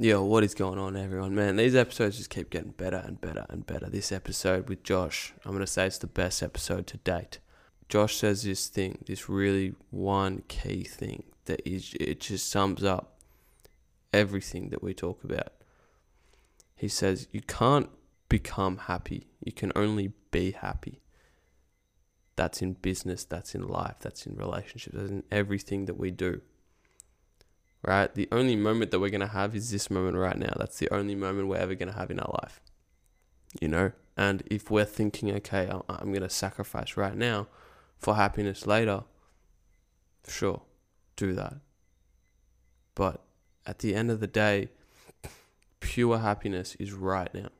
Yo, what is going on, everyone? Man, these episodes just keep getting better and better and better. This episode with Josh, I'm going to say it's the best episode to date. Josh says this thing, this really one key thing that is, it just sums up everything that we talk about. He says, You can't become happy, you can only be happy. That's in business, that's in life, that's in relationships, that's in everything that we do right? The only moment that we're going to have is this moment right now. That's the only moment we're ever going to have in our life, you know? And if we're thinking, okay, I'm going to sacrifice right now for happiness later, sure, do that. But at the end of the day, pure happiness is right now,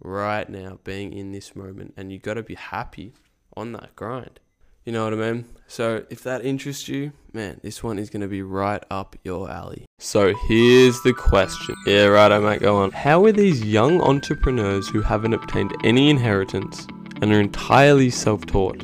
right now, being in this moment. And you got to be happy on that grind. You know what I mean? So if that interests you, man, this one is going to be right up your alley. So here's the question. Yeah, right, I might go on. How are these young entrepreneurs who haven't obtained any inheritance and are entirely self taught,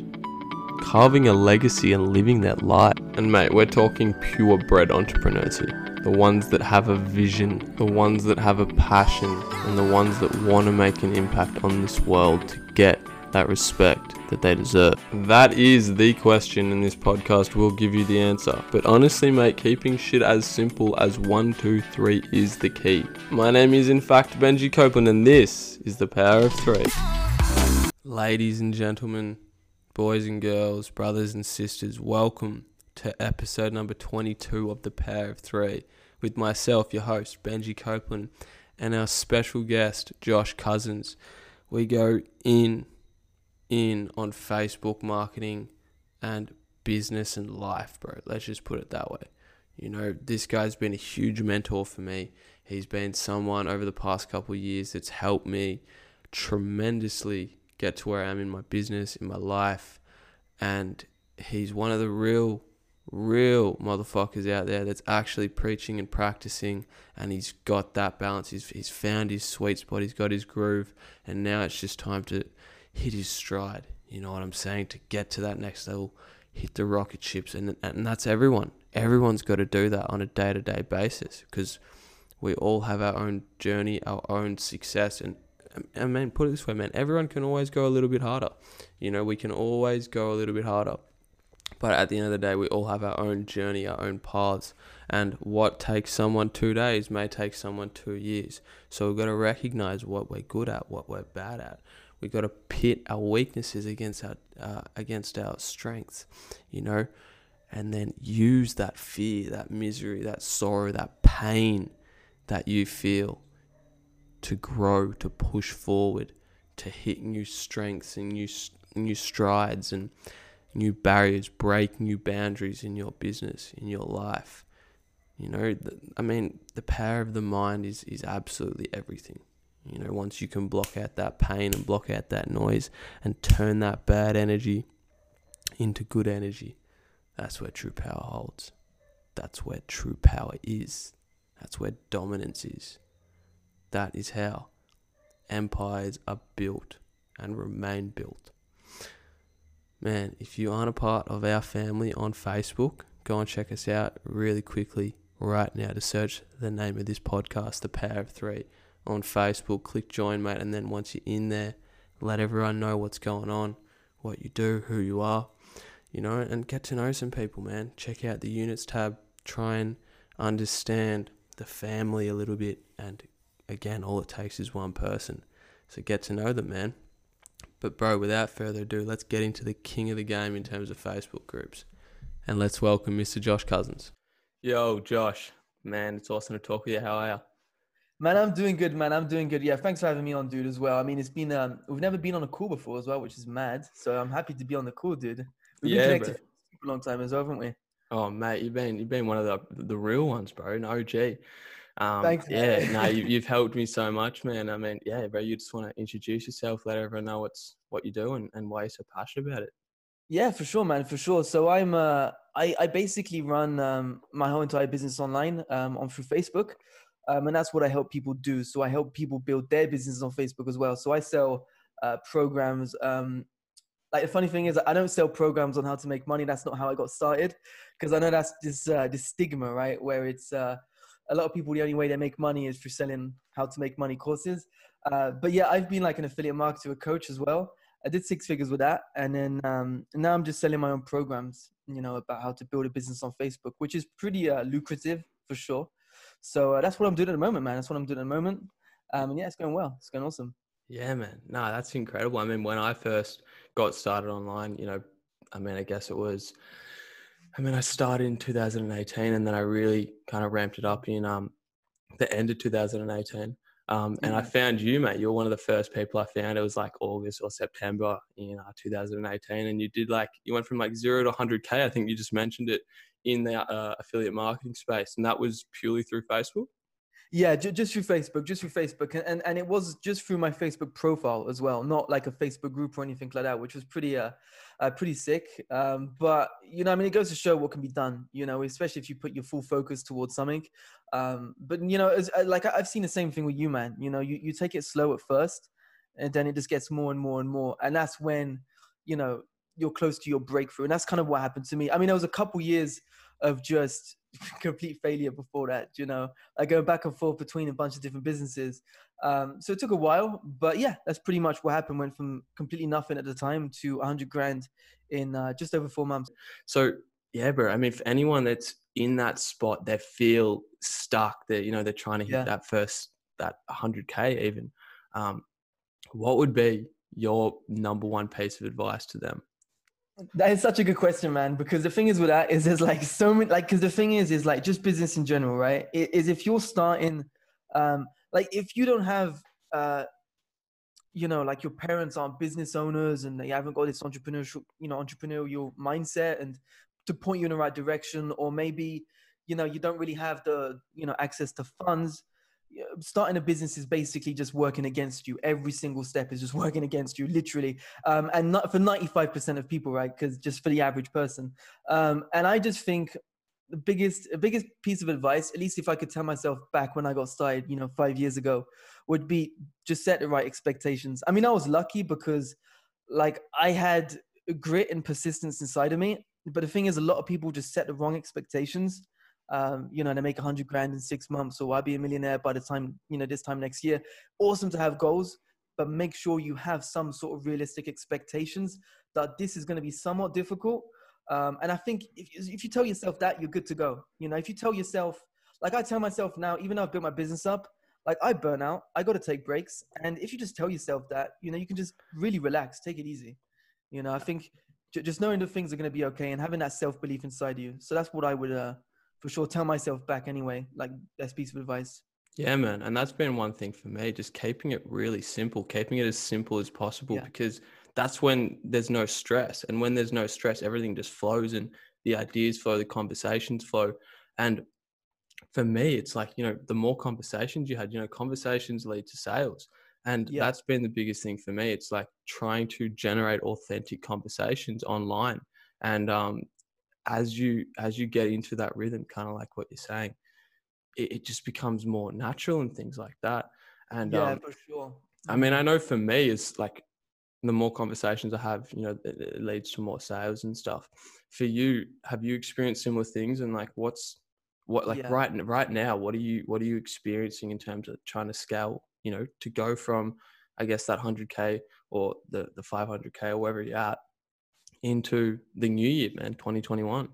carving a legacy and living their life? And mate, we're talking purebred entrepreneurs here. The ones that have a vision, the ones that have a passion, and the ones that want to make an impact on this world to get that respect that they deserve? That is the question, and this podcast will give you the answer. But honestly, mate, keeping shit as simple as one, two, three is the key. My name is, in fact, Benji Copeland, and this is the Power of Three. Ladies and gentlemen, boys and girls, brothers and sisters, welcome to episode number 22 of the Power of Three with myself, your host, Benji Copeland, and our special guest, Josh Cousins. We go in in on Facebook marketing and business and life, bro. Let's just put it that way. You know, this guy's been a huge mentor for me. He's been someone over the past couple years that's helped me tremendously get to where I am in my business, in my life. And he's one of the real, real motherfuckers out there that's actually preaching and practicing. And he's got that balance. He's, he's found his sweet spot. He's got his groove. And now it's just time to hit his stride. You know what I'm saying? To get to that next level, hit the rocket ships, and and that's everyone. Everyone's got to do that on a day to day basis because we all have our own journey, our own success, and and man, put it this way, man, everyone can always go a little bit harder. You know, we can always go a little bit harder. But at the end of the day, we all have our own journey, our own paths. And what takes someone two days may take someone two years. So we've got to recognize what we're good at, what we're bad at we got to pit our weaknesses against our uh, against our strengths, you know, and then use that fear, that misery, that sorrow, that pain that you feel to grow, to push forward, to hit new strengths and new new strides and new barriers, break new boundaries in your business, in your life. You know, I mean, the power of the mind is is absolutely everything. You know, once you can block out that pain and block out that noise and turn that bad energy into good energy, that's where true power holds. That's where true power is. That's where dominance is. That is how empires are built and remain built. Man, if you aren't a part of our family on Facebook, go and check us out really quickly right now to search the name of this podcast, The Power of Three on Facebook, click join, mate, and then once you're in there, let everyone know what's going on, what you do, who you are, you know, and get to know some people, man. Check out the units tab, try and understand the family a little bit, and again, all it takes is one person. So get to know them, man. But, bro, without further ado, let's get into the king of the game in terms of Facebook groups. And let's welcome Mr. Josh Cousins. Yo, Josh, man, it's awesome to talk with you. How are you? Man, I'm doing good, man. I'm doing good. Yeah, thanks for having me on, dude, as well. I mean, it's been um, we've never been on a call before as well, which is mad. So I'm happy to be on the call, dude. We've yeah, been connected for a long time as well, haven't we? Oh, mate, you've been you've been one of the the real ones, bro. An OG. Um, Thanks. Yeah, no, you, you've helped me so much, man. I mean, yeah, bro. You just want to introduce yourself, let everyone know what's what you do and, and why you're so passionate about it. Yeah, for sure, man, for sure. So I'm uh, I I basically run um my whole entire business online um on through Facebook. Um, and that's what I help people do. So I help people build their businesses on Facebook as well. So I sell uh, programs. Um, like the funny thing is, I don't sell programs on how to make money. That's not how I got started, because I know that's this uh, this stigma, right? Where it's uh, a lot of people the only way they make money is through selling how to make money courses. Uh, but yeah, I've been like an affiliate marketer, a coach as well. I did six figures with that, and then um, now I'm just selling my own programs. You know about how to build a business on Facebook, which is pretty uh, lucrative for sure. So uh, that's what I'm doing at the moment, man. That's what I'm doing at the moment. Um, and yeah, it's going well. It's going awesome. Yeah, man. No, that's incredible. I mean, when I first got started online, you know, I mean, I guess it was I mean, I started in 2018 and then I really kind of ramped it up in um, the end of 2018. Um, and I mm-hmm. found you, mate. You're one of the first people I found. It was like August or September in uh, 2018. And you did like, you went from like zero to 100K. I think you just mentioned it in the uh, affiliate marketing space. And that was purely through Facebook. Yeah, j- just through Facebook, just through Facebook, and, and and it was just through my Facebook profile as well, not like a Facebook group or anything like that, which was pretty uh, uh pretty sick. Um, but you know, I mean, it goes to show what can be done. You know, especially if you put your full focus towards something. Um, but you know, as, uh, like I've seen the same thing with you, man. You know, you you take it slow at first, and then it just gets more and more and more, and that's when, you know, you're close to your breakthrough, and that's kind of what happened to me. I mean, there was a couple years of just complete failure before that, you know, I go back and forth between a bunch of different businesses. Um, so it took a while, but yeah, that's pretty much what happened. Went from completely nothing at the time to 100 grand in uh, just over four months. So yeah, bro. I mean, for anyone that's in that spot, they feel stuck. They're you know they're trying to hit yeah. that first that 100k even. Um, what would be your number one piece of advice to them? That is such a good question, man. Because the thing is with that is there's like so many like because the thing is is like just business in general, right? Is if you're starting, um, like if you don't have, uh, you know, like your parents aren't business owners and they haven't got this entrepreneurial, you know, entrepreneurial mindset and to point you in the right direction, or maybe, you know, you don't really have the you know access to funds starting a business is basically just working against you. Every single step is just working against you, literally. Um, and not for 95% of people, right? Because just for the average person. Um, and I just think the biggest, the biggest piece of advice, at least if I could tell myself back when I got started, you know, five years ago, would be just set the right expectations. I mean, I was lucky because like I had grit and persistence inside of me. But the thing is, a lot of people just set the wrong expectations um, you know, and I make a hundred grand in six months, so I'll be a millionaire by the time, you know, this time next year. Awesome to have goals, but make sure you have some sort of realistic expectations that this is going to be somewhat difficult. Um, and I think if, if you tell yourself that, you're good to go. You know, if you tell yourself, like I tell myself now, even though I've built my business up, like I burn out, I got to take breaks. And if you just tell yourself that, you know, you can just really relax, take it easy. You know, I think just knowing that things are going to be okay and having that self belief inside you. So that's what I would uh, for sure tell myself back anyway. Like that's piece of advice. Yeah, man. And that's been one thing for me, just keeping it really simple, keeping it as simple as possible yeah. because that's when there's no stress. And when there's no stress, everything just flows and the ideas flow, the conversations flow. And for me, it's like, you know, the more conversations you had, you know, conversations lead to sales. And yeah. that's been the biggest thing for me. It's like trying to generate authentic conversations online. And um, as you as you get into that rhythm, kind of like what you're saying, it, it, just becomes more natural and things like that. And yeah, um, for sure. I mean, I know for me, it's like the more conversations I have, you know, it, it leads to more sales and stuff. For you, have you experienced similar things? And like, what's what like yeah. right right now? What are you what are you experiencing in terms of trying to scale? You know, to go from I guess that hundred k or the the five hundred k or wherever you're at into the new year, man, 2021?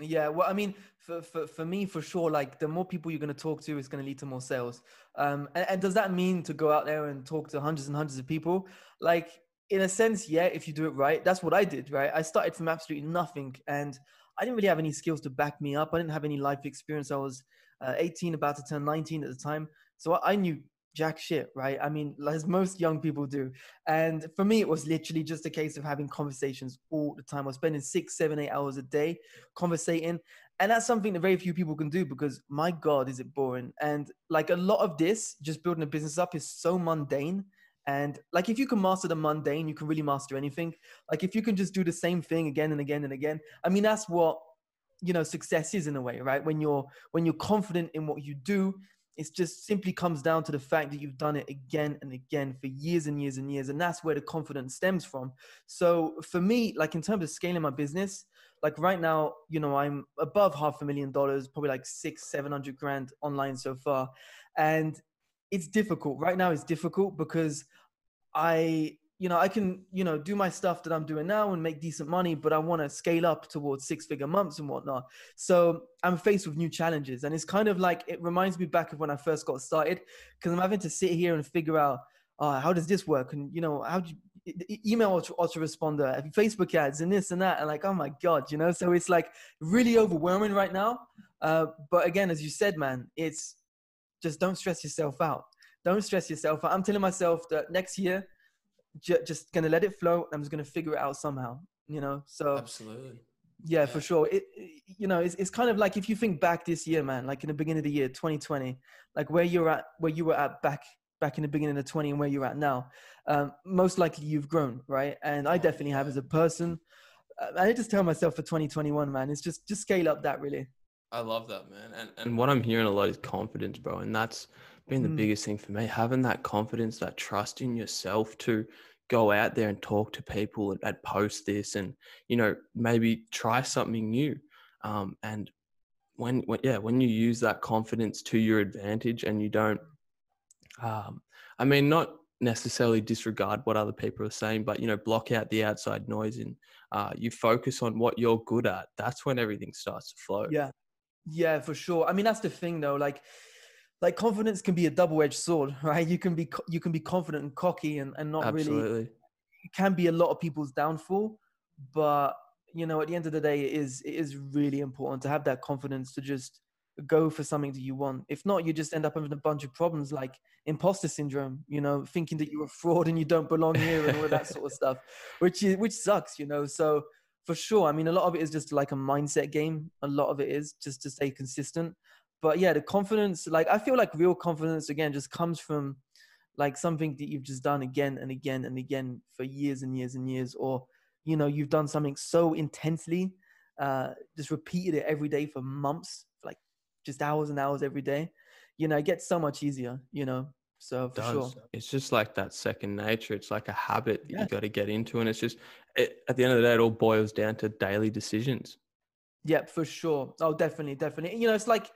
Yeah, well, I mean, for, for, for me, for sure, like the more people you're going to talk to is going to lead to more sales. Um, and, and does that mean to go out there and talk to hundreds and hundreds of people? Like, in a sense, yeah, if you do it right, that's what I did, right? I started from absolutely nothing and I didn't really have any skills to back me up. I didn't have any life experience. I was uh, 18, about to turn 19 at the time. So I, I knew jack shit, right? I mean, as most young people do. And for me, it was literally just a case of having conversations all the time. I was spending six, seven, eight hours a day conversating. And that's something that very few people can do because my God, is it boring. And like a lot of this, just building a business up is so mundane. And like if you can master the mundane, you can really master anything. Like if you can just do the same thing again and again and again. I mean, that's what you know success is in a way right when you're when you're confident in what you do it just simply comes down to the fact that you've done it again and again for years and years and years. And that's where the confidence stems from. So for me, like in terms of scaling my business, like right now, you know, I'm above half a million dollars, probably like six, 700 grand online so far. And it's difficult. Right now, it's difficult because I you know, I can, you know, do my stuff that I'm doing now and make decent money, but I want to scale up towards six figure months and whatnot. So I'm faced with new challenges. And it's kind of like, it reminds me back of when I first got started because I'm having to sit here and figure out, uh, how does this work? And, you know, how do you email auto, autoresponder, Facebook ads and this and that. And like, oh my God, you know, so it's like really overwhelming right now. Uh, but again, as you said, man, it's just don't stress yourself out. Don't stress yourself out. I'm telling myself that next year, j- just gonna let it flow. I'm just gonna figure it out somehow. You know. So absolutely. Yeah, yeah. for sure. It, it, you know, it's, it's kind of like if you think back this year, man, like in the beginning of the year, 2020, like where you're at, where you were at back back in the beginning of 20 and where you're at now, um, most likely you've grown, right? And I definitely have as a person. Uh, I just tell myself for 2021, man, it's just just scale up that really. I love that, man. And and what I'm hearing a lot is confidence, bro. And that's been the mm. biggest thing for me. Having that confidence, that trust in yourself to go out there and talk to people and, and post this and, you know, maybe try something new. Um, and when, when, yeah, when you use that confidence to your advantage and you don't, um, I mean, not necessarily disregard what other people are saying, but, you know, block out the outside noise and uh, you focus on what you're good at. That's when everything starts to flow. Yeah. Yeah, for sure. I mean, that's the thing though. Like, like confidence can be a double-edged sword right? You can be you can be confident and cocky and, and not Absolutely. really it can be a lot of people's downfall but you know at the end of the day it is it is really important to have that confidence to just go for something that you want. If not you just end up having a bunch of problems like imposter syndrome you know thinking that you're a fraud and you don't belong here and all that sort of stuff which is which sucks you know? So for sure i mean a lot of it is just like a mindset game. A lot of it is just to stay consistent but yeah, the confidence, like I feel like real confidence again just comes from like something that you've just done again and again and again for years and years and years, or you know, you've done something so intensely, uh, just repeated it every day for months, like just hours and hours every day. You know, it gets so much easier, you know. So for sure. It's just like that second nature. It's like a habit that yeah. you got to get into. And it's just, it, at the end of the day, it all boils down to daily decisions. Yeah, for sure. Oh, definitely, definitely. You know, it's like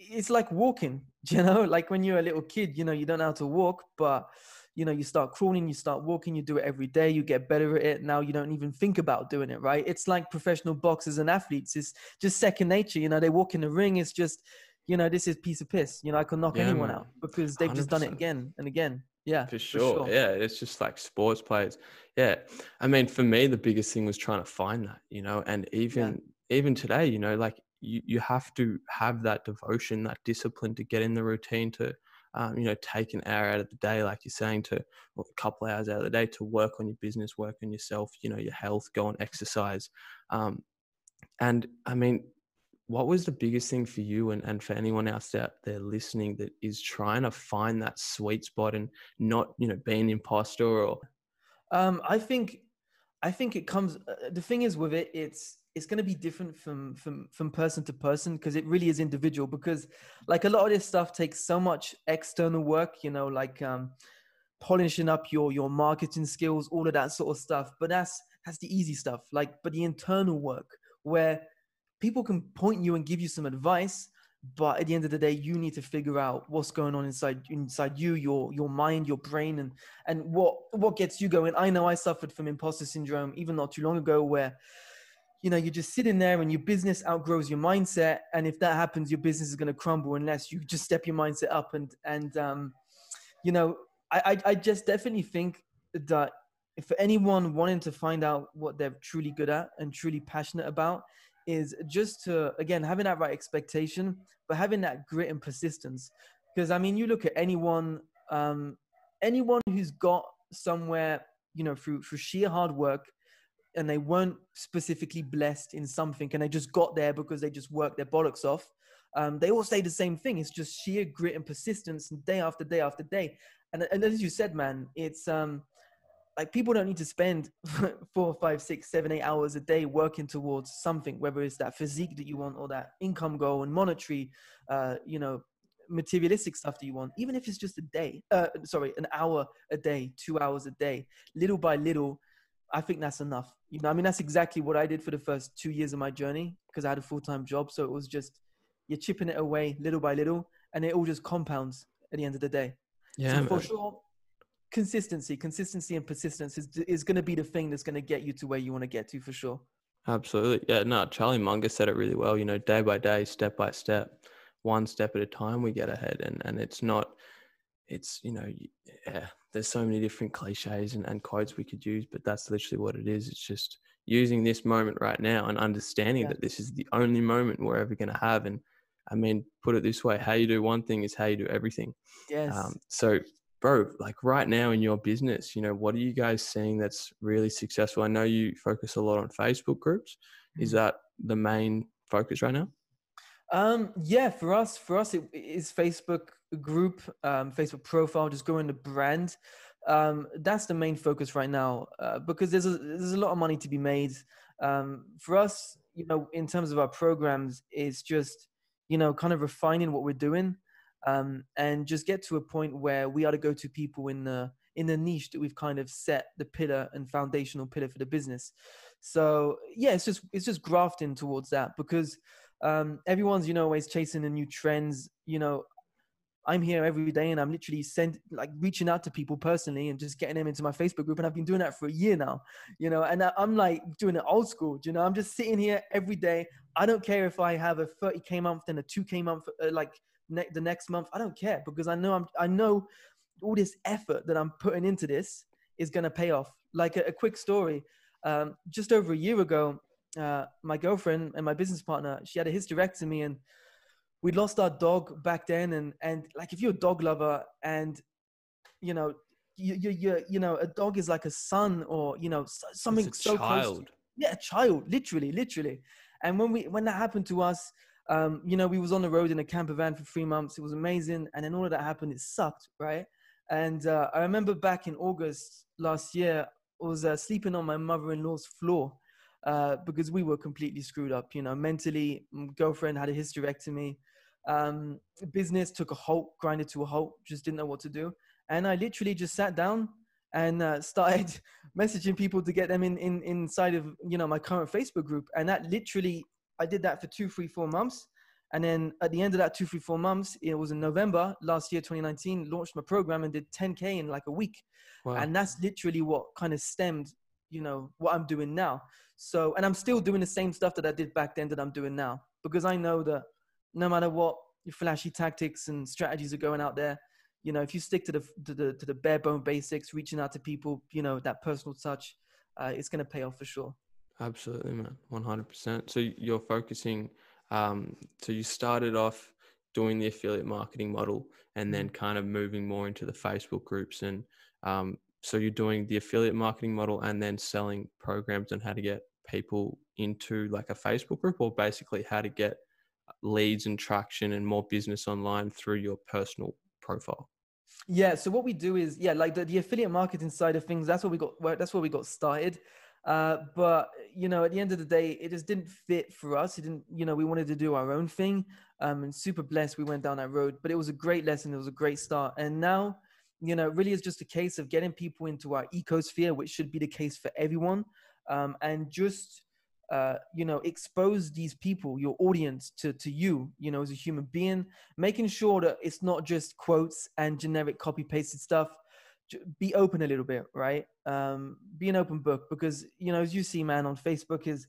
it's like walking you know like when you're a little kid you know you don't know how to walk but you know you start crawling you start walking you do it every day you get better at it now you don't even think about doing it right it's like professional boxers and athletes it's just second nature you know they walk in the ring it's just you know this is piece of piss you know i can knock yeah, anyone man. out because they've 100%. just done it again and again yeah for sure. for sure. yeah it's just like sports players yeah i mean for me the biggest thing was trying to find that you know and even yeah. even today you know like you, you have to have that devotion, that discipline to get in the routine to, um, you know, take an hour out of the day, like you're saying, to a couple hours out of the day to work on your business, work on yourself, you know, your health, go and exercise. Um, and I mean, what was the biggest thing for you and, and for anyone else out there listening that is trying to find that sweet spot and not, you know, being an imposter or? Um, I think, I think it comes, uh, the thing is with it, it's, it's going to be different from from from person to person because it really is individual because like a lot of this stuff takes so much external work you know like um polishing up your your marketing skills all of that sort of stuff but that's that's the easy stuff like but the internal work where people can point you and give you some advice but at the end of the day you need to figure out what's going on inside inside you your your mind your brain and and what what gets you going. I know i suffered from imposter syndrome even not too long ago where you know, you're just sitting there and your business outgrows your mindset. And if that happens, your business is going to crumble unless you just step your mindset up. And, and, um, you know, I, I, I just definitely think that for anyone wanting to find out what they're truly good at and truly passionate about is just to, again, having that right expectation, but having that grit and persistence. Because I mean, you look at anyone, um, anyone who's got somewhere, you know, through, through sheer hard work, and they weren't specifically blessed in something and they just got there because they just worked their bollocks off. Um, they all say the same thing. It's just sheer grit and persistence day after day after day. And, and as you said man it's um, like people don't need to spend four five six seven eight hours a day working towards something whether it's that physique that you want or that income goal and monetary uh, you know materialistic stuff that you want, even if it's just a day, uh, sorry, an hour a day, two hours a day, little by little, I think that's enough. You know, I mean, that's exactly what I did for the first two years of my journey because I had a full time job. So it was just you're chipping it away little by little, and it all just compounds at the end of the day. Yeah, so for sure, consistency, consistency, and persistence is is going to be the thing that's going to get you to where you want to get to for sure. Absolutely. Yeah, no, Charlie Munger said it really well. You know, day by day, step by step, one step at a time, we get ahead. And and it's not, it's you know, yeah. There's so many different cliches and, and quotes we could use, but that's literally what it is. It's just using this moment right now and understanding yeah. that this is the only moment we're ever going to have. And I mean, put it this way: how you do one thing is how you do everything. Yes. Um, so bro, like right now in your business, you know, what are you guys seeing that's really successful? I know you focus a lot on Facebook groups. Is mm-hmm. that the main focus right now? Um, yeah, for us, for us, it is Facebook group, um, Facebook profile, just growing the brand. Um, that's the main focus right now uh, because there's a, there's a lot of money to be made. Um, for us, you know, in terms of our programs, it's just you know kind of refining what we're doing um, and just get to a point where we are to go to people in the in the niche that we've kind of set the pillar and foundational pillar for the business. So yeah, it's just it's just grafting towards that because um, everyone's you know always chasing the new trends. You know, I'm here every day and I'm literally send like reaching out to people personally and just getting them into my Facebook group and I've been doing that for a year now, you know, and I'm like doing it old school, Do you know, I'm just sitting here every day. I don't care if I have a 30k month and a 2k month, uh, like ne- the next month. I don't care because I know I'm I know all this effort that I'm putting into this is going to pay off. Like a, a quick story, um, just over a year ago, uh, my girlfriend and my business partner, she had a hysterectomy and we'd lost our dog back then. And, and like, if you're a dog lover and, you know, you, you, you, you know, a dog is like a son or, you know, something so child. close. To, yeah, a child, literally, literally. And when we, when that happened to us, um, you know, we was on the road in a camper van for three months. It was amazing. And then all of that happened. It sucked, right? And uh, I remember back in August last year, I was uh, sleeping on my mother-in-law's floor uh, because we were completely screwed up. You know, mentally, girlfriend had a hysterectomy. Um, business took a halt, grinded to a halt, just didn't know what to do. And I literally just sat down and uh, started messaging people to get them in, in inside of you know my current Facebook group. And that literally I did that for two, three, four months. And then at the end of that two, three, four months, it was in November last year, 2019, launched my program and did 10K in like a week. Wow. And that's literally what kind of stemmed, you know, what I'm doing now. So, and I'm still doing the same stuff that I did back then that I'm doing now because I know that no matter what flashy tactics and strategies are going out there, you know, if you stick to the, to the, to the bare bone basics, reaching out to people, you know, that personal touch, uh, it's going to pay off for sure. Absolutely, man. 100%. So you're focusing, um, so you started off doing the affiliate marketing model and then mm-hmm. kind of moving more into the Facebook groups. And um, so you're doing the affiliate marketing model and then selling programs on how to get people into like a Facebook group or basically how to get leads and traction and more business online through your personal profile. Yeah. So what we do is, yeah, like the, the affiliate marketing side of things, that's what we got, that's where we got started. Uh, but you know, at the end of the day, it just didn't fit for us. It didn't, you know, we wanted to do our own thing. Um, and super blessed we went down that road. But it was a great lesson. It was a great start. And now, you know, really is just a case of getting people into our ecosphere, which should be the case for everyone. Um, and just uh, you know, expose these people, your audience, to to you, you know, as a human being, making sure that it's not just quotes and generic copy pasted stuff be open a little bit, right? Um, be an open book because you know, as you see, man, on Facebook is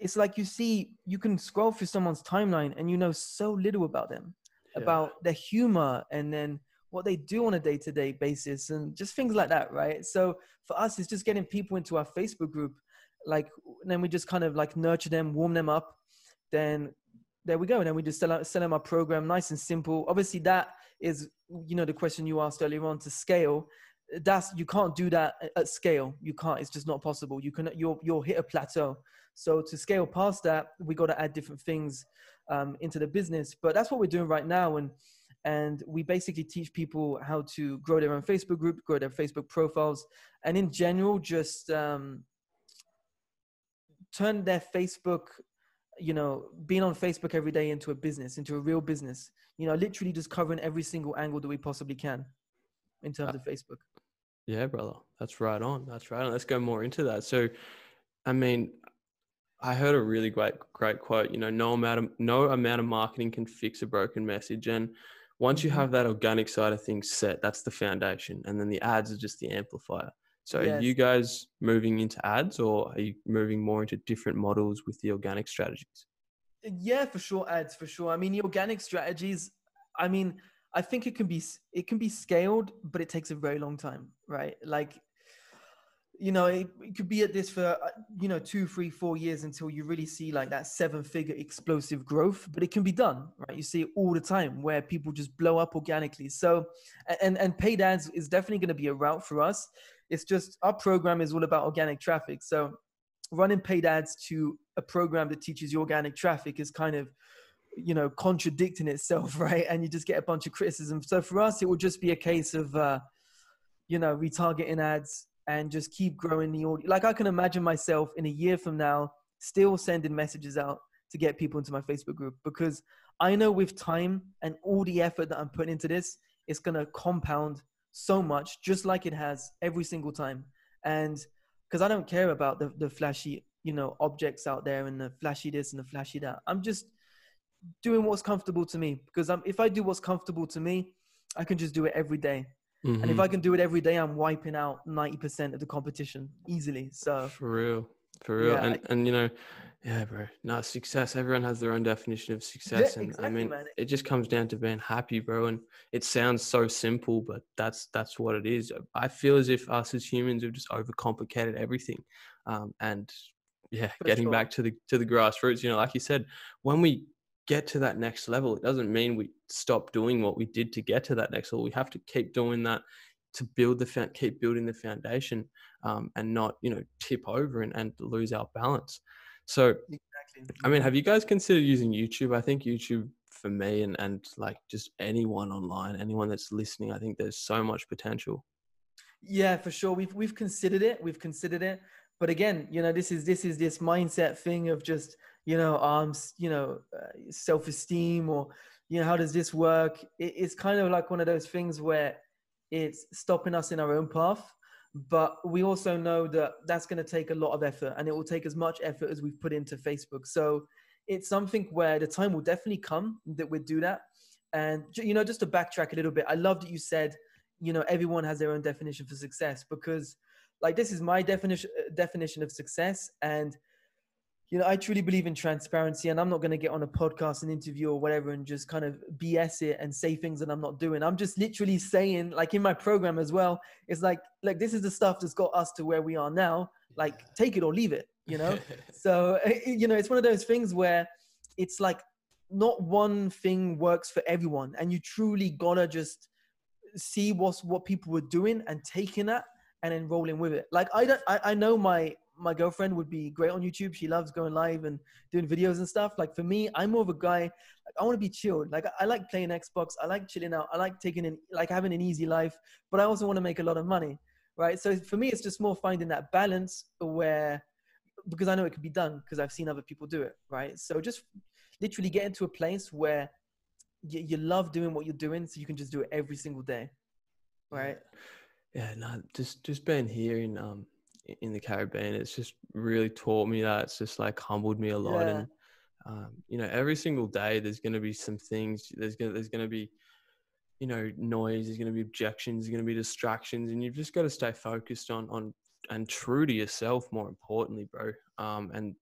it's like you see you can scroll through someone's timeline and you know so little about them, yeah. about their humor, and then what they do on a day-to-day basis, and just things like that, right? So for us, it's just getting people into our Facebook group, like then we just kind of like nurture them, warm them up, then there we go, and then we just sell sell them our program, nice and simple. Obviously, that is you know the question you asked earlier on to scale. That's you can't do that at scale. You can't it's just not possible. You can you'll you'll hit a plateau. So to scale past that we got to add different things um, into the business. But that's what we're doing right now. And and we basically teach people how to grow their own facebook group grow their facebook profiles. And in general just um, turn their facebook you know, being on Facebook every day into a business, into a real business. You know, literally just covering every single angle that we possibly can in terms Uh, of Facebook. Yeah, brother. That's right on. That's right on. Let's go more into that. So, I mean, I heard a really great, great quote. You know, no amount of no amount of marketing can fix a broken message. And once you Mhm. have that organic side of things set, that's the foundation, and then the ads are just the amplifier. So, are you guys moving into ads, or are you moving more into different models with the organic strategies? Yeah, for sure, ads for sure. I mean, the organic strategies. I mean, I think it can be it can be scaled, but it takes a very long time, right? Like, you know, it, it could be at this for uh, you know two, three, four years until you really see like that seven-figure explosive growth. But it can be done, right? You see it all the time where people just blow up organically. So, and and paid ads is definitely going to be a route for us. It's just our program is all about organic traffic. So, running paid ads to a program that teaches you organic traffic is kind of you know contradicting itself right and you just get a bunch of criticism so for us it will just be a case of uh you know retargeting ads and just keep growing the audience like i can imagine myself in a year from now still sending messages out to get people into my facebook group because i know with time and all the effort that i'm putting into this it's going to compound so much just like it has every single time and because i don't care about the, the flashy you know objects out there and the flashy this and the flashy that i'm just doing what's comfortable to me because I'm, if I do what's comfortable to me, I can just do it every day. And if Mhm. I can do it every day, I'm wiping out 90% of the competition easily. So For real. For real. Yeah, and and you know, yeah, bro. No, success. Everyone has their own definition of success. and I mean man. it just comes down to being happy, bro. And it sounds so simple, but that's that's what it is. I feel as if us as humans have just overcomplicated everything. Um, and yeah, For getting sure. back to the to the grassroots, you know, like you said, when we get to that next level, it doesn't mean we stop doing what we did to get to that next level. We have to keep doing that to build the keep building the foundation um, and not you know tip over and, and lose our balance so exactly. i mean have you guys considered using youtube i think youtube for me and and like just anyone online anyone that's listening i think there's so much potential Yeah, for sure. We've we've considered it. We've considered it. But again, you know, this is this is this mindset thing of just you know, um, you know, uh, self-esteem or you know, how does this work? It, it's kind of like one of those things where it's stopping us in our own path. But we also know that that's going to take a lot of effort, and it will take as much effort as we've put into Facebook. So it's something where the time will definitely come that we do that. And you know, just to backtrack a little bit, I love that you said you know everyone has their own definition for success because like this is my definition uh, definition of success and you know i truly believe in transparency and i'm not going to get on a podcast and interview or whatever and just kind of bs it and say things that i'm not doing. I'm just literally saying like in my program as well it's like like this is the stuff that's got us to where we are now. Like take it or leave it you know? So eh, eh, you know it's one of those things where it's like not one thing works for everyone and you truly gotta just see what's what people were doing and taking that and then rolling with it. Like i don't i, I know my my girlfriend would be great on youtube. She loves going live and doing videos and stuff. Like for me i'm more of a guy like, i want to be chilled. Like I, like playing xbox. I like chilling out. I like taking in like having an easy life but i also want to make a lot of money right? So for me it's just more finding that balance where because i know it can be done because i've seen other people do it right? So just literally get into a place where you, you love doing what you're doing so you can just do it every single day right? Yeah. No just just being here in um in the caribbean it's just really taught me that it's just like humbled me a lot Yeah. and um, you know every single day there's going to be some things there's going to there's going to be you know noise there's going to be objections there's going to be distractions and you've just got to stay focused on on and true to yourself more importantly bro um and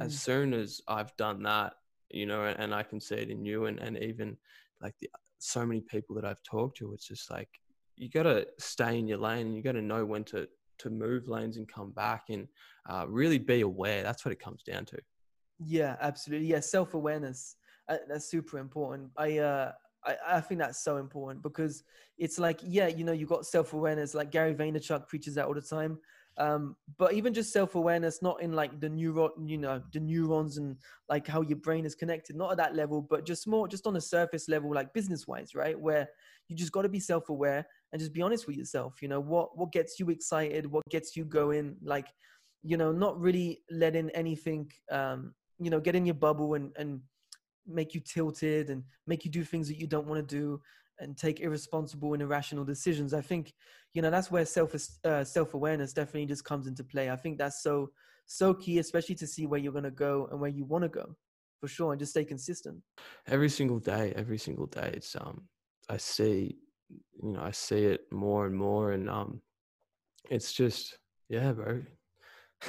as Mm. soon as I've done that, you know, and, and I can see it in you and, and even like the so many people that I've talked to, it's just like you gotta stay in your lane and you gotta know when to to move lanes and come back and uh, really be aware. That's what it comes down to. Yeah, absolutely. Yeah, self awareness. Uh, that's super important. I uh, I, I think that's so important because it's like, yeah, you know, you got self awareness. Like Gary Vaynerchuk preaches that all the time. Um, but even just self awareness, not in like the neuron, you know, the neurons and like how your brain is connected, not at that level, but just more, just on a surface level, like business wise, right? Where you just got to be self aware and just be honest with yourself. You know, what what gets you excited, what gets you going, like, you know, not really letting anything um, you know get in your bubble and and make you tilted and make you do things that you don't want to do and take irresponsible and irrational decisions i think you know that's where self uh, self-awareness definitely just comes into play i think that's so so key especially to see where you're going to go and where you want to go for sure and just stay consistent every single day every single day it's um i see you know i see it more and more and um it's just yeah bro.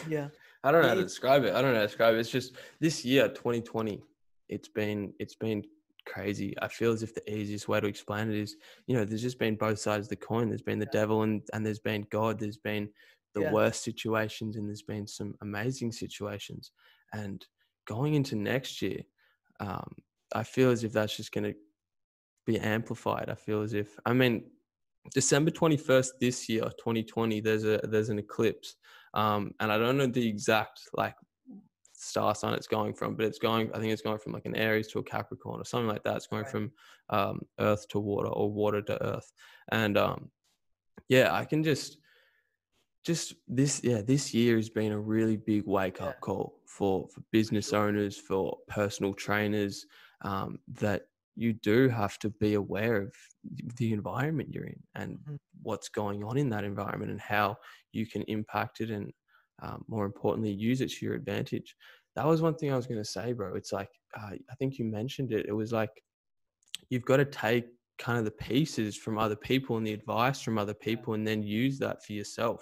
Yeah. I don't know how to describe it. I don't know how to describe it. It's just this year 2020 it's been it's been crazy. I feel as if the easiest way to explain it is you know there's just been both sides of the coin. There's been the yeah. devil and and there's been god. There's been the yeah. worst situations and there's been some amazing situations. And going into next year um, i feel as if that's just going to be amplified i feel as if i mean December 21st this year, 2020, there's a there's an eclipse. Um, and I don't know the exact like star sign it's going from, but it's going, I think it's going from like an Aries to a Capricorn or something like that. It's going right. from um, earth to water or water to earth. And um, yeah, I can just, just this, yeah, this year has been a really big wake up yeah. call for, for business owners, for personal trainers, um, that you do have to be aware of the environment you're in and mm-hmm. what's going on in that environment and how you can impact it and um, more importantly use it to your advantage. That was one thing i was going to say bro. It's like uh, i think you mentioned it. It was like you've got to take kind of the pieces from other people and the advice from other people and then use that for yourself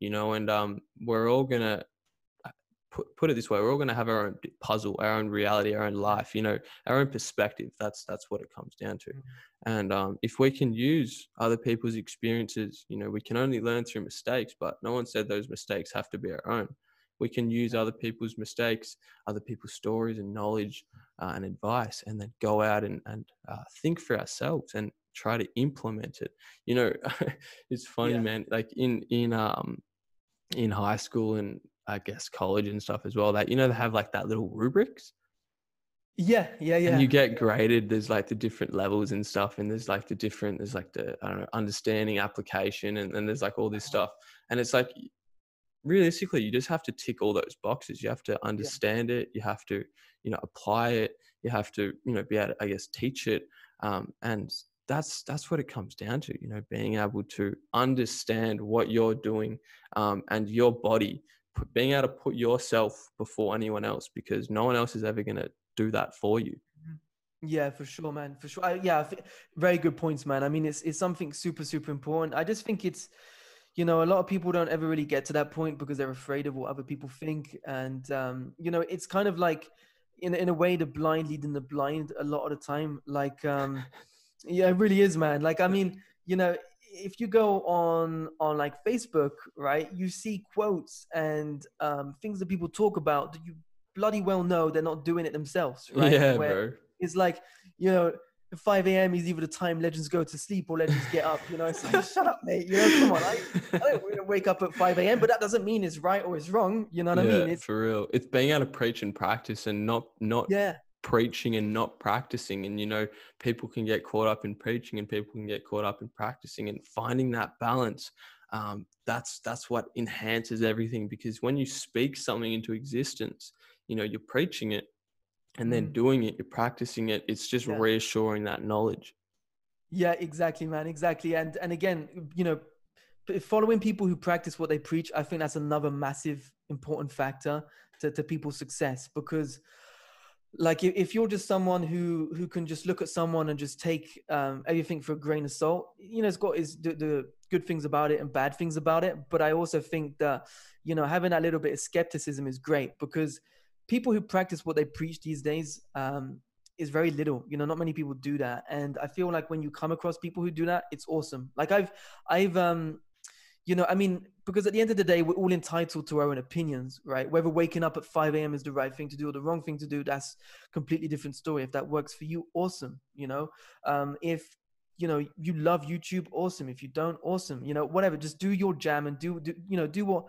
you know and um, we're all going to put, put it this way we're all going to have our own puzzle our own reality our own life you know our own perspective. That's that's what it comes down to. Mm-hmm. and um, if we can use other people's experiences you know we can only learn through mistakes but no one said those mistakes have to be our own. We can use other people's mistakes other people's stories and knowledge uh, and advice and then go out and, and uh, think for ourselves and try to implement it. You know it's funny yeah. man like in in um in high school and I guess college and stuff as well. That you know they have like that little rubrics. Yeah, yeah, yeah. And you get graded. There's like the different levels and stuff, and there's like the different. There's like the I don't know understanding application, and then there's like all this stuff, and it's like realistically, you just have to tick all those boxes. You have to understand yeah. it. You have to you know apply it. You have to you know be able to I guess teach it. Um, and that's that's what it comes down to. You know, being able to understand what you're doing um, and your body being able to put yourself before anyone else because no one else is ever going to do that for you. Mm-hmm. Yeah, for sure, man. For sure. I, yeah, very good points, man. I mean, it's it's something super super important. I just think it's you know a lot of people don't ever really get to that point because they're afraid of what other people think and um you know it's kind of like in in a way the blind leading the blind a lot of the time like um yeah it really is man like i mean you know if you go on on like Facebook, right, you see quotes and um, things that people talk about that you bloody well know they're not doing it themselves, right? Yeah, Where bro. It's like you know, 5 a.m. is either the time legends go to sleep or legends get up. You know, it's like shut up, mate. You know, come on. I, I don't wake up at 5 a.m., but that doesn't mean it's right or it's wrong. You know what yeah, I mean? It's for real. It's being able to preach and practice and not not yeah preaching and not practicing and you know people can get caught up in preaching and people can get caught up in practicing and finding that balance um, that's that's what enhances everything because when you speak something into existence you know you're preaching it and then mm. doing it you're practicing it it's just yeah. reassuring that knowledge yeah exactly man exactly and and again you know following people who practice what they preach i think that's another massive important factor to, to people's success because like if you're just someone who who can just look at someone and just take um, everything for a grain of salt you know it's got is the, the, good things about it and bad things about it. But i also think that you know having that little bit of skepticism is great because people who practice what they preach these days um, is very little. You know not many people do that. And i feel like when you come across people who do that it's awesome. Like i've i've um you know, I mean, because at the end of the day, we're all entitled to our own opinions, right? Whether waking up at 5 a.m. is the right thing to do or the wrong thing to do, that's completely different story. If that works for you, awesome. You know, um, if you know you love YouTube, awesome. If you don't, awesome. You know, whatever. Just do your jam and do, do you know, do what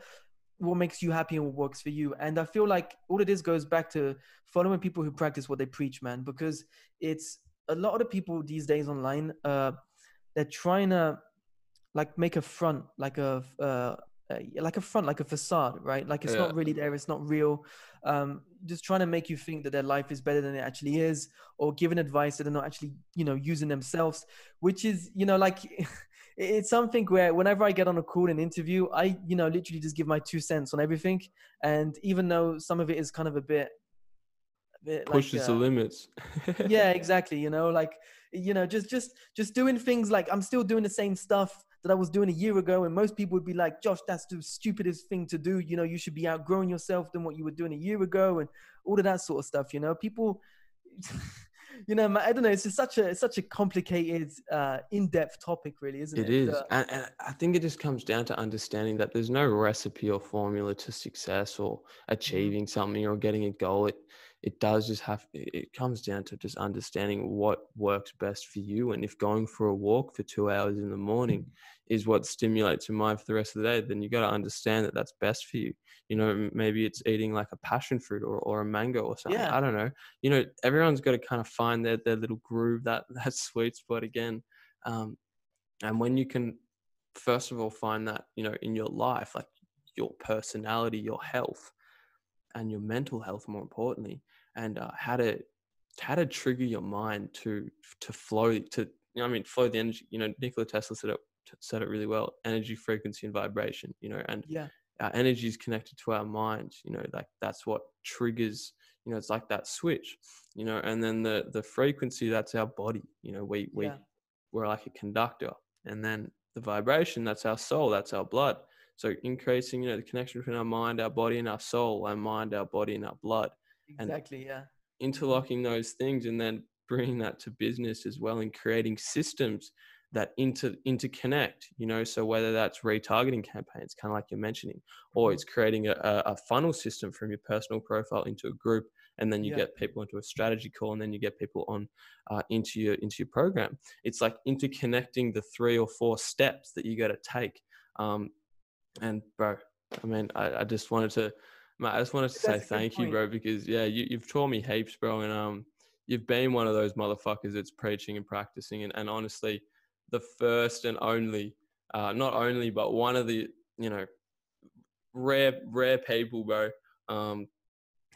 what makes you happy and what works for you. And I feel like all of this goes back to following people who practice what they preach, man. Because it's a lot of the people these days online, uh, they're trying to like make a front, like a uh, uh, like a front, like a facade, right? Like it's Yeah. not really there, it's not real. Um, just trying to make you think that their life is better than it actually is, or giving advice that they're not actually, you know, using themselves, which is, you know, like it's something where whenever I get on a call and interview, I, you know, literally just give my two cents on everything. And even though some of it is kind of a bit, a bit Pushes like, the uh, limits. yeah exactly you know like you know just just just doing things like i'm still doing the same stuff that i was doing a year ago and most people would be like josh that's the stupidest thing to do you know you should be outgrowing yourself than what you were doing a year ago and all of that sort of stuff you know people you know i don't know it's just such a it's such a complicated uh in-depth topic really isn't it It is, and, and I think it just comes down to understanding that there's no recipe or formula to success or achieving something or getting a goal. It it does just have. It it comes down to just understanding what works best for you, and if going for a walk for two hours in the morning is what stimulates your mind for the rest of the day, then you got to understand that that's best for you. You know, maybe it's eating like a passion fruit or, or a mango or something. Yeah. I don't know. You know, everyone's got to kind of find their their little groove, that that sweet spot again. Um, and when you can first of all find that you know in your life like your personality your health and your mental health more importantly and uh, how to how to trigger your mind to to flow to you know i mean flow the energy you know nikola tesla said it said it really well energy frequency and vibration you know and yeah. our energy is connected to our mind you know like that's what triggers you know it's like that switch you know and then the the frequency that's our body you know we we yeah. we're like a conductor and then the vibration that's our soul that's our blood. So increasing you know the connection between our mind our body and our soul our mind our body and our blood and- exactly yeah. interlocking those things and then bringing that to business as well and creating systems that inter interconnect you know so whether that's retargeting campaigns kind of like you're mentioning or Mhm. it's creating a, a funnel system from your personal profile into a group and then you Yeah. get people into a strategy call and then you get people on uh, into your into your program it's like interconnecting the three or four steps that you got to take um and bro i mean i, I just wanted to i just wanted to say That's good thank you bro because yeah you, you've taught me heaps bro and um you've been one of those motherfuckers that's preaching and practicing and, and honestly the first and only uh not only but one of the you know rare rare people bro um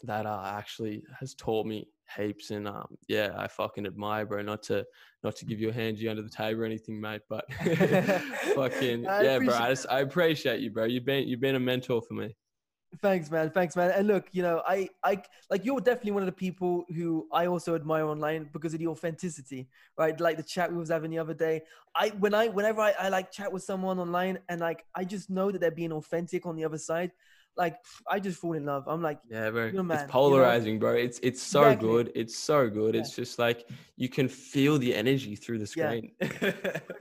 that uh, actually has taught me heaps and um yeah i fucking admire bro. Not to not to give you a hand you under the table or anything mate but fucking yeah bro i just i appreciate you bro. You've been you've been a mentor for me Thanks, man. Thanks, man. And look, you know, I, I, like you're definitely one of the people who I also admire online because of the authenticity, right? Like the chat we was having the other day. I, when I, whenever I, I like chat with someone online and like I just know that they're being authentic on the other side, like I just fall in love. I'm like, yeah bro You're man, you it's know? polarizing bro it's it's so Exactly. good it's so good Yeah. it's just like you can feel the energy through the Yeah. screen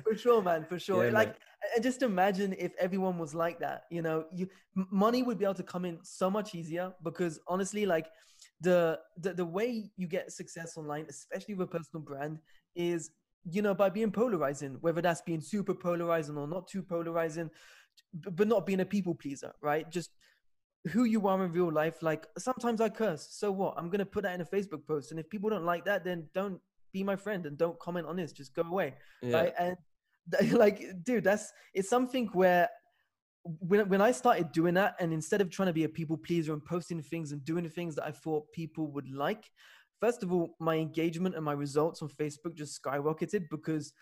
for sure, man, for sure. Yeah, like, man. And just imagine if everyone was like that. You know, you money would be able to come in so much easier because honestly, like the the, the way you get success online, especially with a personal brand, is you know by being polarizing. Whether that's being super polarizing or not too polarizing, but not being a people pleaser, right? Just who you are in real life. Like sometimes I curse. So what? I'm gonna put that in a Facebook post, and if people don't like that, then don't be my friend and don't comment on this. Just go away yeah right? And like, dude, that's it's something where when when I started doing that, and instead of trying to be a people pleaser and posting things and doing things that I thought people would like, first of all, my engagement and my results on Facebook just skyrocketed because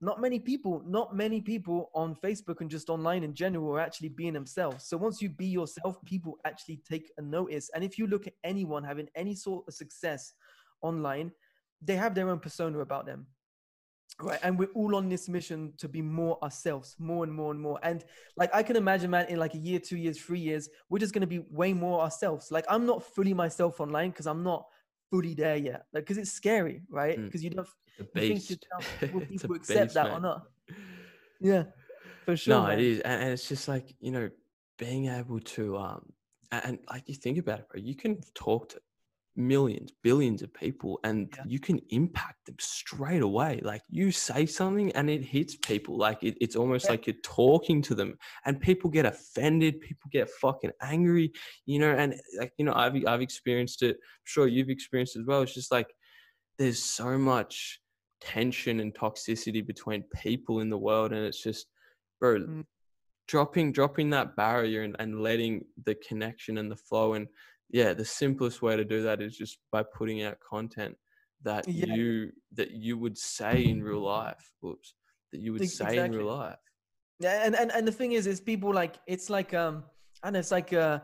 not many people, not many people on Facebook and just online in general are actually being themselves. So once you be yourself, people actually take a notice. And if you look at anyone having any sort of success online, they have their own persona about them. Right. And we're all on this mission to be more ourselves, more and more and more. And like I can imagine, man, in like a year, two years, three years, we're just gonna be way more ourselves. Like I'm not fully myself online because I'm not fully there yet. Like because it's scary, right? Mm. Because you don't you think yourself, will people accept beast, that or not? Yeah, for sure. no man. it is and, and it's just like you know being able to um and, and like you think about it bro you can talk to millions billions of people and Yeah. you can impact them straight away like you say something and it hits people like it, it's almost Yeah. like you're talking to them and people get offended people get fucking angry you know and like you know i've i've experienced it I'm sure you've experienced it as well it's just like there's so much tension and toxicity between people in the world and it's just bro Mm. dropping dropping that barrier and, and letting the connection and the flow and yeah the simplest way to do that is just by putting out content that Yeah. you that you would say in real life whoops that you would Ex- say in real life Yeah, and, and and the thing is, is people like it's like um, and it's like uh,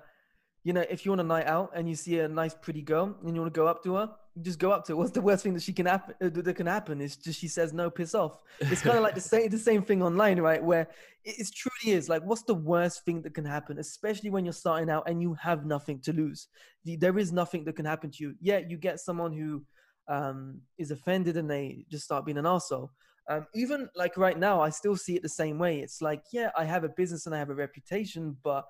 you know, if you're on a night out and you see a nice pretty girl and you want to go up to her, you just go up to her. What's the worst thing that she can happen uh, that can happen is just she says no, piss off. It's kind of like the same the same thing online, right? Where it, it truly is like, what's the worst thing that can happen, especially when you're starting out and you have nothing to lose. There is nothing that can happen to you. Yeah, you get someone who um, is offended and they just start being an asshole. Um, even like right now, I still see it the same way. It's like, yeah, I have a business and I have a reputation, but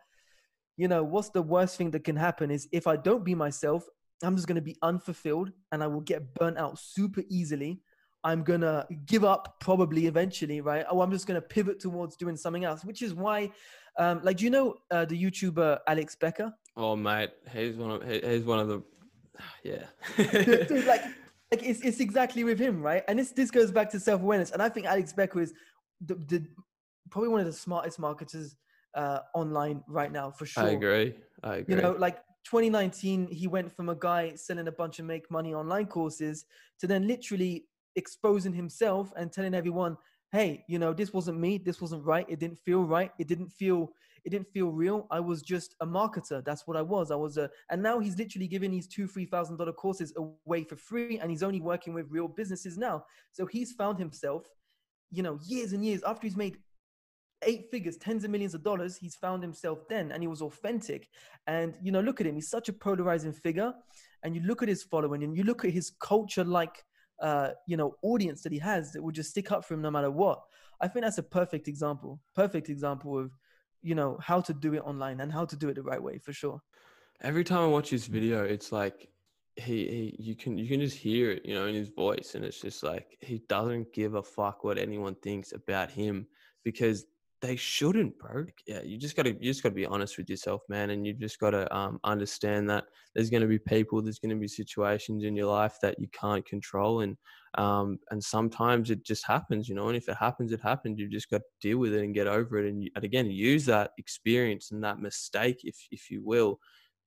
you know, what's the worst thing that can happen is if I don't be myself, I'm just going to be unfulfilled and I will get burnt out super easily. I'm going to give up probably eventually, right? Oh, I'm just going to pivot towards doing something else, which is why, um, like, do you know uh, the YouTuber Alex Becker? oh mate he's one of he- he's one of the yeah Dude, dude, like, like it's, it's exactly with him, right? And this this goes back to self awareness, and I think Alex Becker is the, the probably one of the smartest marketers uh, online right now for sure. i agree i agree You know, like 2019, he went from a guy selling a bunch of make money online courses to then literally exposing himself and telling everyone, "Hey, you know, this wasn't me. This wasn't right. It didn't feel right. It didn't feel." It didn't feel real. I was just a marketer. That's what I was. I was a, and now he's literally giving these two, three thousand dollar courses away for free, and he's only working with real businesses now. So he's found himself, you know, years and years after he's made eight figures, tens of millions of dollars, he's found himself then and he was authentic. And you know, look at him, he's such a polarizing figure. And you look at his following and you look at his culture like uh, you know, audience that he has that will just stick up for him no matter what. I think that's a perfect example, perfect example of, you know, how to do it online and how to do it the right way for sure. every time I watch his video, it's like he, he you can you can just hear it, you know, in his voice, and it's just like he doesn't give a fuck what anyone thinks about him because they shouldn't, bro. Yeah, you just gotta you just gotta be honest with yourself, man, and you just gotta um, understand that there's gonna be people, there's gonna be situations in your life that you can't control, and um, and sometimes it just happens, you know. And if it happens, it happens. You just got to deal with it and get over it, and, you, and again, use that experience and that mistake, if if you will,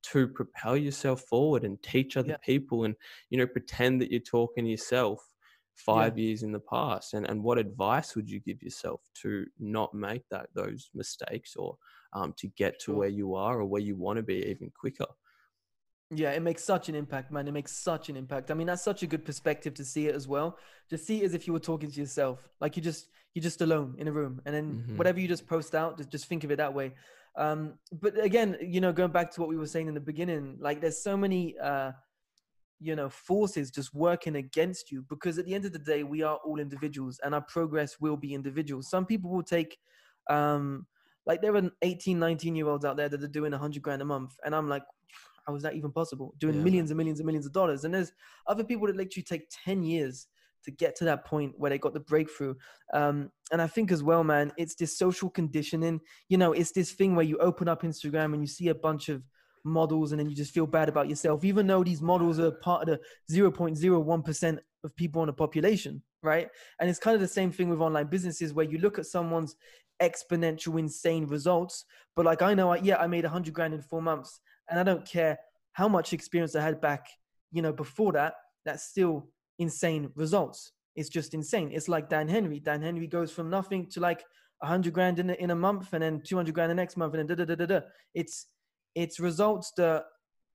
to propel yourself forward and teach other Yeah. people and you know pretend that you're talking to yourself five years in the past and and what advice would you give yourself to not make that those mistakes or um, to get to where you are or where you want to be even quicker Yeah, it makes such an impact, man. It makes such an impact. I mean, that's such a good perspective to see it as well. Just see it as if you were talking to yourself, like you just you're just alone in a room, and then Mhm. whatever you just post out, just just think of it that way. Um, but again, you know, going back to what we were saying in the beginning, like there's so many, uh, you know, forces just working against you because at the end of the day, we are all individuals, and our progress will be individual. Some people will take, um, like there are 18, 19 year olds out there that are doing 100 grand a month, and I'm like, how is that even possible? Doing Yeah. millions and millions and millions of dollars. And there's other people that literally take 10 years to get to that point where they got the breakthrough. Um, and I think as well, man, it's this social conditioning. You know, it's this thing where you open up Instagram and you see a bunch of models and then you just feel bad about yourself, even though these models are part of the 0.01% of people in the population, right? And it's kind of the same thing with online businesses where you look at someone's exponential, insane results, but like I know, I, yeah, I made 100 grand in four months and I don't care how much experience I had back, you know, before that, that's still insane results. It's just insane. It's like Dan Henry. Dan Henry goes from nothing to like 100 grand in a, in a month and then 200 grand the next month and then da da da da da. It's it's results that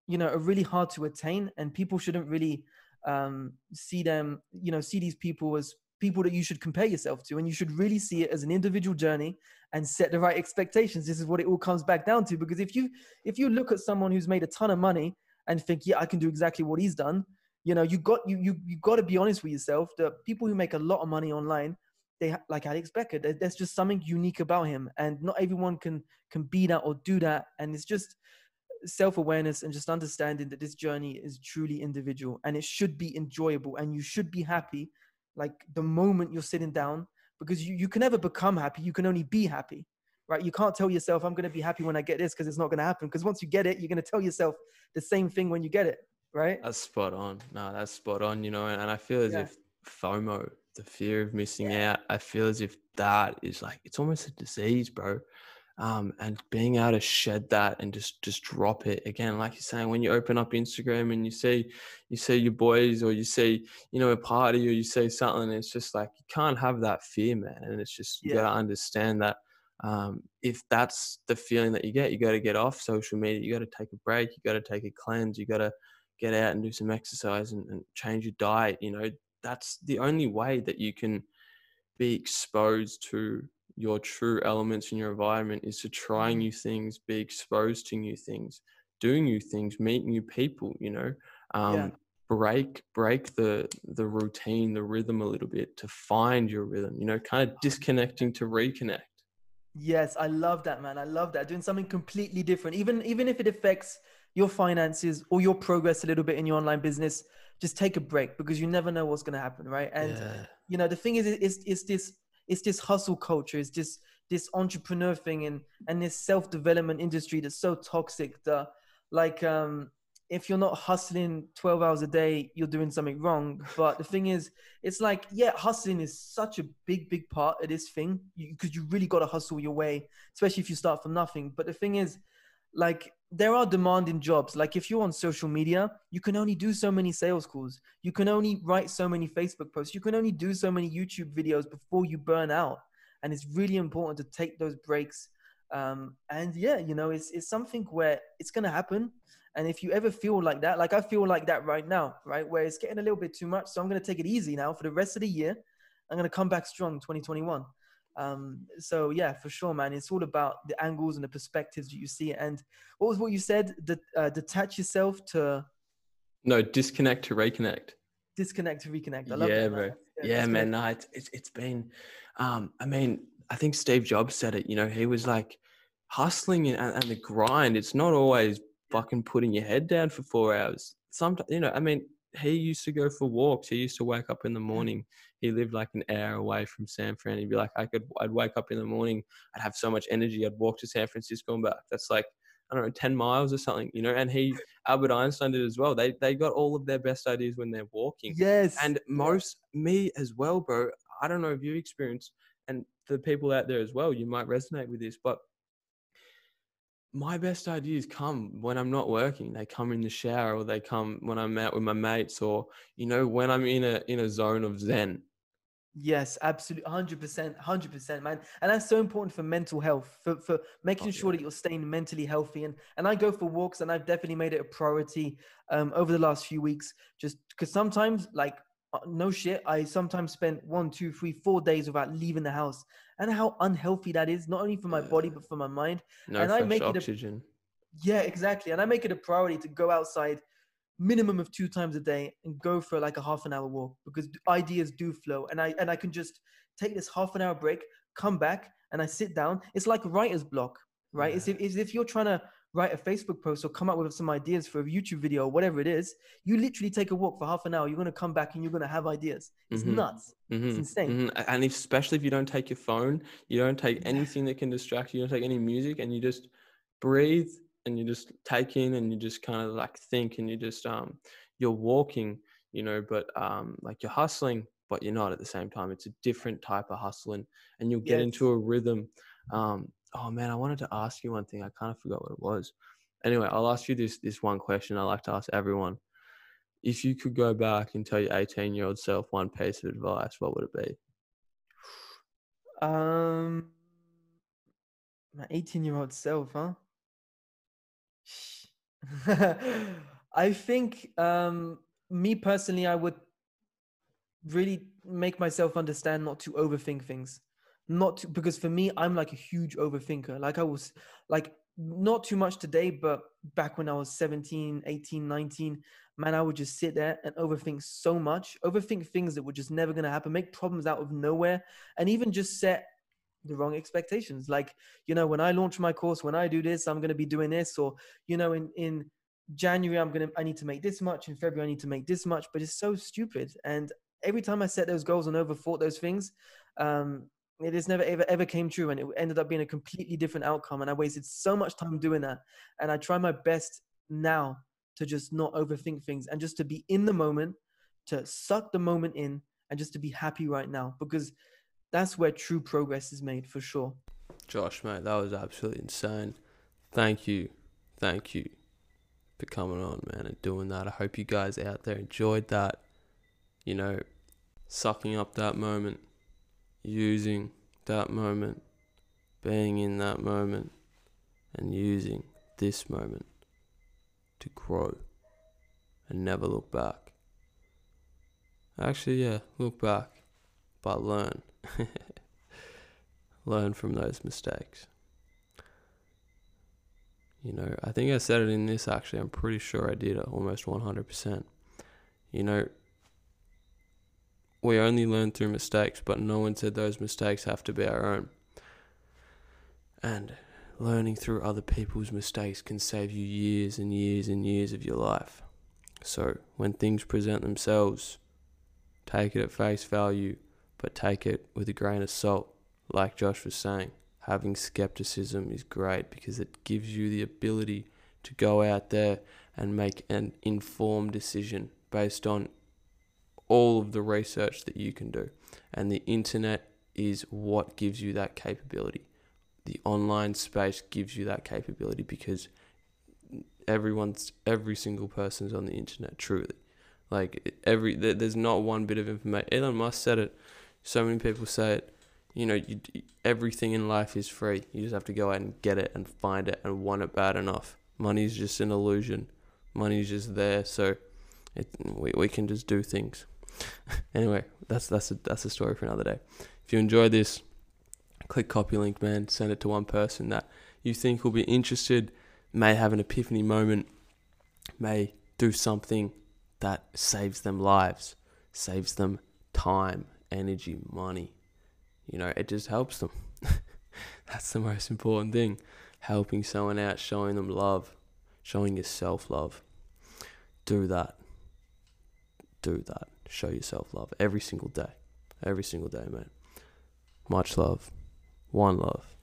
you know are really hard to attain and people shouldn't really um, see them you know see these people as people that you should compare yourself to and you should really see it as an individual journey and set the right expectations. This is what it all comes back down to because if you if you look at someone who's made a ton of money and think yeah i can do exactly what he's done you know you got you you, you got to be honest with yourself that people who make a lot of money online they like alex becker there- there's just something unique about him and not everyone can can be that or do that and it's just self-awareness and just understanding that this journey is truly individual and it should be enjoyable and you should be happy like the moment you're sitting down because you, you can never become happy you can only be happy right? You can't tell yourself i'm going to be happy when i get this because it's not going to happen because once you get it you're going to tell yourself the same thing when you get it right? That's spot on. No that's spot on you know and, and i feel as Yeah. if fomo the fear of missing out i feel as if that is like it's almost a disease bro um, and being able to shed that and just just drop it again like you're saying when you open up instagram and you see you see your boys or you see you know a party or you see something it's just like you can't have that fear man and it's just you Yeah. got to understand that um, if that's the feeling that you get you got to get off social media you got to take a break you got to take a cleanse you got to get out and do some exercise and, and change your diet you know that's the only way that you can be exposed to your true elements in your environment is to try Mhm. new things, be exposed to new things, do new things, meet new people, you know. Um, break break the the routine, the rhythm a little bit to find your rhythm, you know, kind of disconnecting to reconnect. Yes, I love that, man. I love that. Doing something completely different, even even if it affects your finances or your progress a little bit in your online business, just take a break because you never know what's going to happen, right? And yeah. you know, the thing is, it's it's this it's this hustle culture, it's this this entrepreneur thing, and and this self development industry that's so toxic. That like, um, if you're not hustling 12 hours a day, you're doing something wrong. But the thing is, it's like, yeah, hustling is such a big, big part of this thing because you, really got to hustle your way, especially if you start from nothing. But the thing is, like, there are demanding jobs. Like, if you're on social media, you can only do so many sales calls. You can only write so many Facebook posts. You can only do so many YouTube videos before you burn out. And it's really important to take those breaks. Um, and yeah, you know, it's, it's something where it's to happen. And if you ever feel like that, like I feel like that right now, right, where it's getting a little bit too much. So I'm to take it easy now for the rest of the year. I'm to come back strong 2021. Um, so yeah, for sure, man. It's all about the angles and the perspectives that you see. And what was what you said? De- uh, detach yourself to No, disconnect to reconnect. disconnect to reconnect. I love Yeah, that, bro. man. yeah, that's man great. no it's, it's it's been um i mean i think steve jobs said it you know he was like hustling and, and the grind it's not always fucking putting your head down for four hours sometimes you know i mean he used to go for walks he used to wake up in the morning he lived like an hour away from san fran he'd be like i could i'd wake up in the morning i'd have so much energy i'd walk to san francisco and back that's like i don't know 10 miles or something you know and he albert einstein did as well they they got all of their best ideas when they're walking Yes. and most me as well, bro. I don't know if you experienced, and the people out there as well, you might resonate with this, but my best ideas come when I'm not working. They come in the shower, or they come when I'm out with my mates, or you know, when I'm in a in a zone of zen. Yes, absolutely, hundred percent, hundred percent, man. And that's so important for mental health, for for making Oh, sure yeah. that you're staying mentally healthy. And and I go for walks, and I've definitely made it a priority um, over the last few weeks, just because sometimes, like, uh, no shit, I sometimes spend one, two, three, four days without leaving the house, and how unhealthy that is, not only for my body but for my mind. No And I fresh make it a- oxygen. Yeah, exactly. And I make it a priority to go outside minimum of two times a day and go for like a half an hour walk because ideas do flow and I and I can just take this half an hour break, come back and I sit down. It's like writer's block, right? It's, if, it's if you're trying to write a Facebook post or come up with some ideas for a YouTube video or whatever it is, you literally take a walk for half an hour. You're going to come back and you're going to have ideas. It's Mhm. nuts. Mhm, insane. mhm. And if, especially if you don't take your phone, you don't take anything that can distract you, you don't take any music, and you just breathe and you just take in and you just kind of like think and you just um you're walking, you know, but um like you're hustling, but you're not at the same time. It's a different type of hustling, and you'll get into a rhythm. Um, oh man, I wanted to ask you one thing. I kind of forgot what it was. Anyway, I'll ask you this this one question. I like to ask everyone. If you could go back and tell your 18 year old self one piece of advice, what would it be? Um, my 18 year old self, huh? I think um, me personally, I would really make myself understand not to overthink things. Not to, because for me, I'm like a huge overthinker. Like I was like not too much today, but back when I was 17, 18, 19, man, I would just sit there and overthink so much, overthink things that were just never going to happen, make problems out of nowhere, and even just set the wrong expectations. Like, you know, when I launch my course, when I do this, I'm going to be doing this, or, you know, in, in January, I'm going to, I need to make this much. In February, I need to make this much, but it's so stupid. And every time I set those goals and overthought those things, um, it just never ever ever came true and it ended up being a completely different outcome and i wasted so much time doing that and i try my best now to just not overthink things and just to be in the moment to suck the moment in and just to be happy right now because that's where true progress is made for sure Josh, mate, that was absolutely insane. Thank you. Thank you for coming on, man, and doing that. I hope you guys out there enjoyed that. You know, sucking up that moment, using that moment, being in that moment, and using this moment to grow and never look back. Actually, yeah, look back, but learn. learn from those mistakes. You know, I think I said it in this actually, I'm pretty sure I did it almost 100%. You know, we only learn through mistakes, but no one said those mistakes have to be our own. And learning through other people's mistakes can save you years and years and years of your life. So when things present themselves, take it at face value, but take it with a grain of salt. Like Josh was saying, having skepticism is great because it gives you the ability to go out there and make an informed decision based on all of the research that you can do. And the internet is what gives you that capability. The online space gives you that capability because everyone's every single person's on the internet truly like every there's not one bit of information elon musk said it so many people say it. You know you, everything in life is free. You just have to go out and get it and find it and want it bad enough. Money's just an illusion. Money's just there. So it, we, we can just do things. Anyway that's that's a, that's a story for another day. If you enjoyed this click copy link, man. Send it to one person that you think will be interested, may have an epiphany moment, may do something that saves them lives, saves them time, energy, money. You know, it just helps them. That's the most important thing. Helping someone out, showing them love, showing yourself love. Do that. Do that. Show yourself love every single day. Every single day, man. Much love. One love.